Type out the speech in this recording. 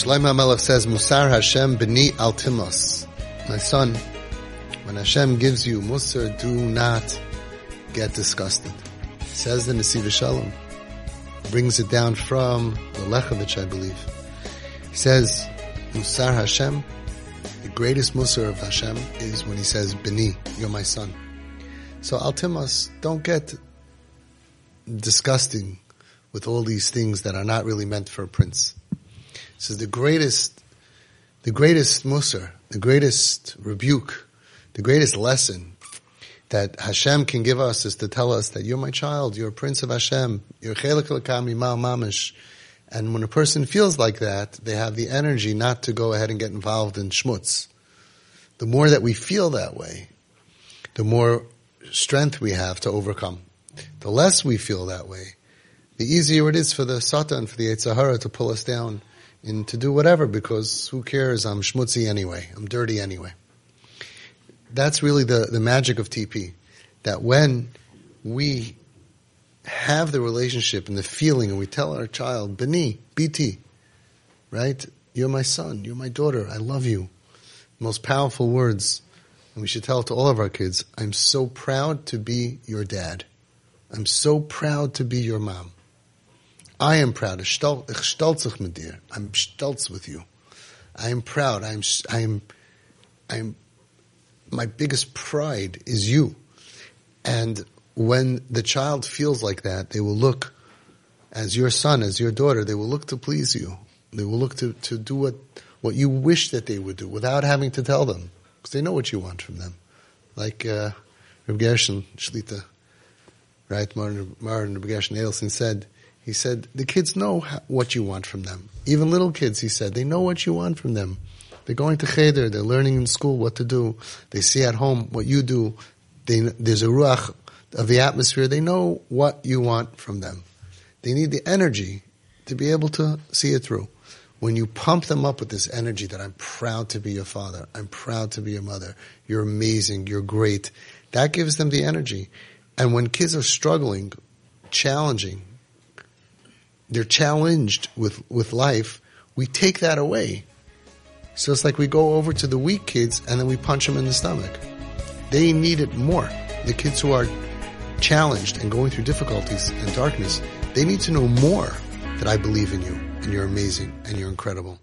Shlomo Melech says, Musar Hashem b'ni altimos. My son, when Hashem gives you Musar, do not get disgusted. Says the Nesiv Shalom. Brings it down from the Lechovich, I believe. He says, Musar Hashem, the greatest Musar of Hashem is when he says, B'ni, you're my son. So Altimos, don't get disgusting with all these things that are not really meant for a prince. This is the greatest, the greatest Musar, the greatest rebuke, the greatest lesson that Hashem can give us is to tell us that you're my child, you're a prince of Hashem, you're chelik l'kam mal mamish. And when a person feels like that, they have the energy not to go ahead and get involved in schmutz. The more that we feel that way, the more strength we have to overcome. The less we feel that way, the easier it is for the Satan, for the Yetzer Hara to pull us down and to do whatever because who cares? I'm schmutzy anyway. I'm dirty anyway. That's really the, the magic of TP. That when we have the relationship and the feeling and we tell our child, Beni, Biti, right? You're my son. You're my daughter. I love you. Most powerful words. And we should tell it to all of our kids, I'm so proud to be your dad. I'm so proud to be your mom. I am proud. Ich stolz mit dir. I'm stolz with you. I am proud. I'm, I'm, I'm, my biggest pride is you. And when the child feels like that, they will look as your son, as your daughter, they will look to please you. They will look to, to do what, what you wish that they would do without having to tell them. Because they know what you want from them. Like, uh, Reb Gershon Shlita, right? Maran, Maran Reb Gershon Edelstein said, he said, the kids know what you want from them. Even little kids, he said, they know what you want from them. They're going to cheder, they're learning in school what to do. They see at home what you do. They, there's a ruach of the atmosphere. They know what you want from them. They need the energy to be able to see it through. When you pump them up with this energy that I'm proud to be your father, I'm proud to be your mother, you're amazing, you're great, that gives them the energy. And when kids are struggling, challenging, they're challenged with, with life, we take that away. So it's like we go over to the weak kids and then we punch them in the stomach. They need it more. The kids who are challenged and going through difficulties and darkness, they need to know more that I believe in you and you're amazing and you're incredible.